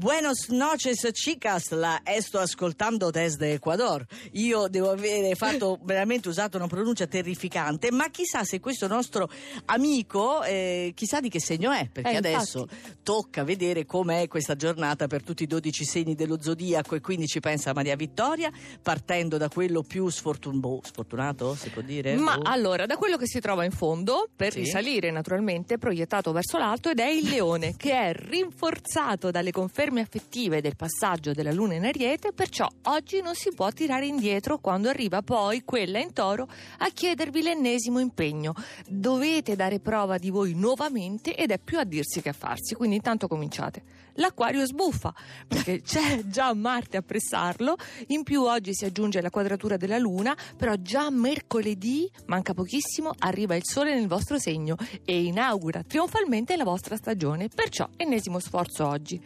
Buenos noches chicas, la sto ascoltando desde Ecuador. Io devo avere fatto veramente usato una pronuncia terrificante, ma chissà se questo nostro amico, eh, chissà di che segno è, perché Eh, adesso infatti. tocca vedere com'è questa giornata per tutti i 12 segni dello zodiaco e quindi ci pensa Maria Vittoria, partendo da quello più sfortun- boh, sfortunato, si può dire? Ma Boh. allora, da quello che si trova in fondo, per Sì. risalire naturalmente, proiettato verso l'alto, ed è il leone, che è rinforzato dalle conferme affettive del passaggio della luna in ariete, perciò oggi non si può tirare indietro quando arriva poi quella in toro a chiedervi l'ennesimo impegno. Dovete dare prova di voi nuovamente ed è più a dirsi che a farsi, quindi intanto cominciate. L'acquario sbuffa, perché c'è già Marte a pressarlo, in più oggi si aggiunge la quadratura della luna, però già mercoledì, manca pochissimo, arriva il sole nel vostro segno e inaugura trionfalmente la vostra stagione, perciò ennesimo sforzo oggi.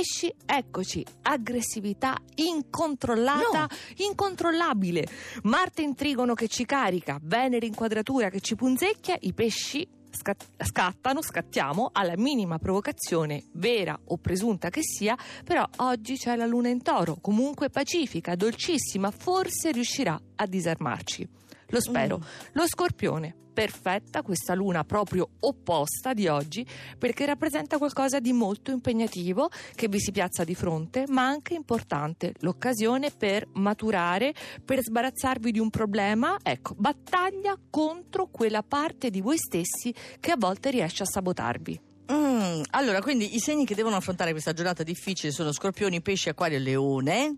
Pesci, eccoci, aggressività incontrollata, incontrollabile. Marte in trigono che ci carica, Venere in quadratura che ci punzecchia, i pesci scat- scattano, scattiamo alla minima provocazione, vera o presunta che sia, però oggi c'è la luna in toro, comunque pacifica, dolcissima, forse riuscirà a disarmarci. Lo spero. Mm. Lo scorpione, perfetta questa luna proprio opposta di oggi, perché rappresenta qualcosa di molto impegnativo che vi si piazza di fronte, ma anche importante, l'occasione per maturare, per sbarazzarvi di un problema, ecco, battaglia contro quella parte di voi stessi che a volte riesce a sabotarvi. Mm, allora, quindi i segni che devono affrontare questa giornata difficile sono scorpioni, pesci, acquario e leone.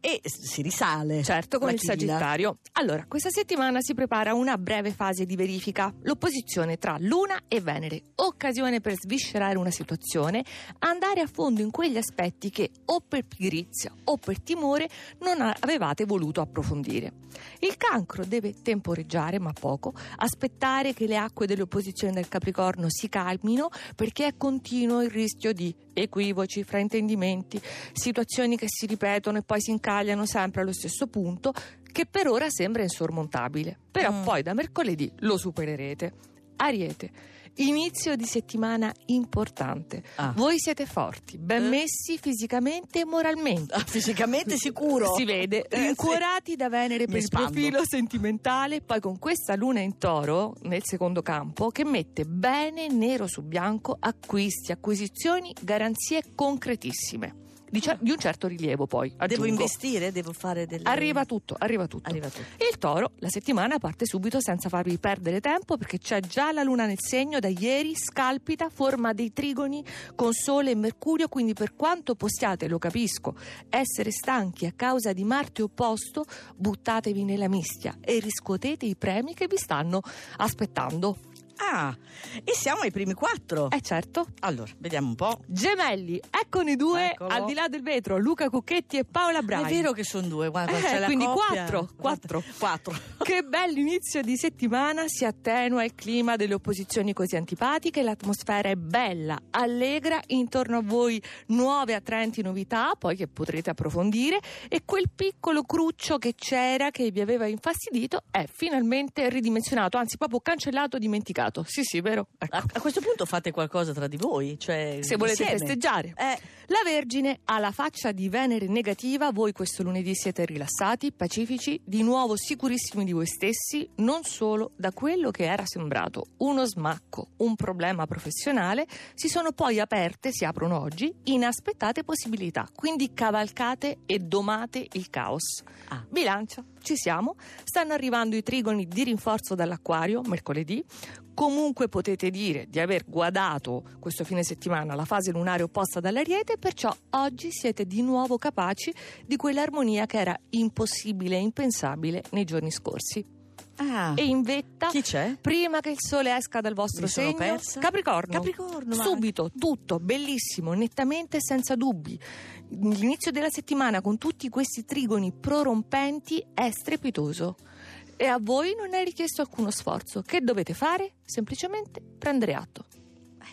E si risale. Certo, con il china. Sagittario. Allora, questa settimana si prepara una breve fase di verifica, l'opposizione tra Luna e Venere, occasione per sviscerare una situazione, andare a fondo in quegli aspetti che o per pigrizia o per timore non avevate voluto approfondire. Il cancro deve temporeggiare, ma poco, aspettare che le acque delle opposizioni del Capricorno si calmino perché è continuo il rischio di equivoci, fraintendimenti, situazioni che si ripetono e poi si incagliano sempre allo stesso punto, che per ora sembra insormontabile. Però Mm. poi da mercoledì lo supererete. Ariete, inizio di settimana importante. Ah. Voi siete forti, ben Eh. messi fisicamente e moralmente. Ah, fisicamente sicuro. Si vede, Eh, sì. rincuorati da Venere Mi per il espando. profilo sentimentale, poi con questa luna in toro nel secondo campo che mette bene nero su bianco acquisti, acquisizioni, garanzie concretissime. Di, cer- di un certo rilievo poi. Devo aggiungo. investire? Devo fare delle... Arriva tutto, arriva tutto. Arriva tutto. Il toro, la settimana parte subito senza farvi perdere tempo perché c'è già la luna nel segno da ieri, scalpita, forma dei trigoni con sole e mercurio, quindi per quanto possiate, lo capisco, essere stanchi a causa di Marte opposto, buttatevi nella mischia e riscuotete i premi che vi stanno aspettando. Ah, e siamo ai primi quattro. Eh certo. Allora, vediamo un po'. Gemelli, eccone i due Eccolo. al di là del vetro, Luca Cucchetti e Paola Brai. È vero che sono due, guarda, Eh, c'è la quindi quattro, quattro. Quattro. Che bello inizio di settimana, si attenua il clima delle opposizioni così antipatiche, l'atmosfera è bella, allegra, intorno a voi nuove attraenti novità, poi che potrete approfondire e quel piccolo cruccio che c'era, che vi aveva infastidito, è finalmente ridimensionato, anzi proprio cancellato, dimenticato. Sì, sì, vero? Ecco. A, a questo punto fate qualcosa tra di voi, cioè Se volete insieme. festeggiare. Eh, La Vergine ha la faccia di Venere negativa, voi questo lunedì siete rilassati, pacifici, di nuovo sicurissimi di voi stessi, non solo da quello che era sembrato uno smacco, un problema professionale, si sono poi aperte, si aprono oggi, inaspettate possibilità, quindi cavalcate e domate il caos. Ah. Bilancia, ci siamo, stanno arrivando i trigoni di rinforzo dall'acquario mercoledì, Comunque potete dire di aver guadato questo fine settimana la fase lunare opposta dall'Ariete, perciò oggi siete di nuovo capaci di quell'armonia che era impossibile e impensabile nei giorni scorsi. Ah, E in vetta, chi c'è? prima che il sole esca dal vostro Mi segno, persa. Capricorno. Capricorno. Subito, tutto, bellissimo, nettamente senza dubbi. L'inizio della settimana con tutti questi trigoni prorompenti è strepitoso. E a voi non è richiesto alcuno sforzo. Che dovete fare? Semplicemente prendere atto.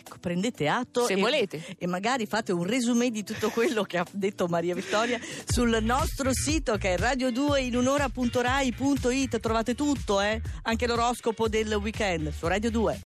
Ecco, prendete atto Se e, volete. e magari fate un resume di tutto quello che ha detto Maria Vittoria sul nostro sito che è radio2inunora.rai.it trovate tutto, eh? anche l'oroscopo del weekend su Radio 2.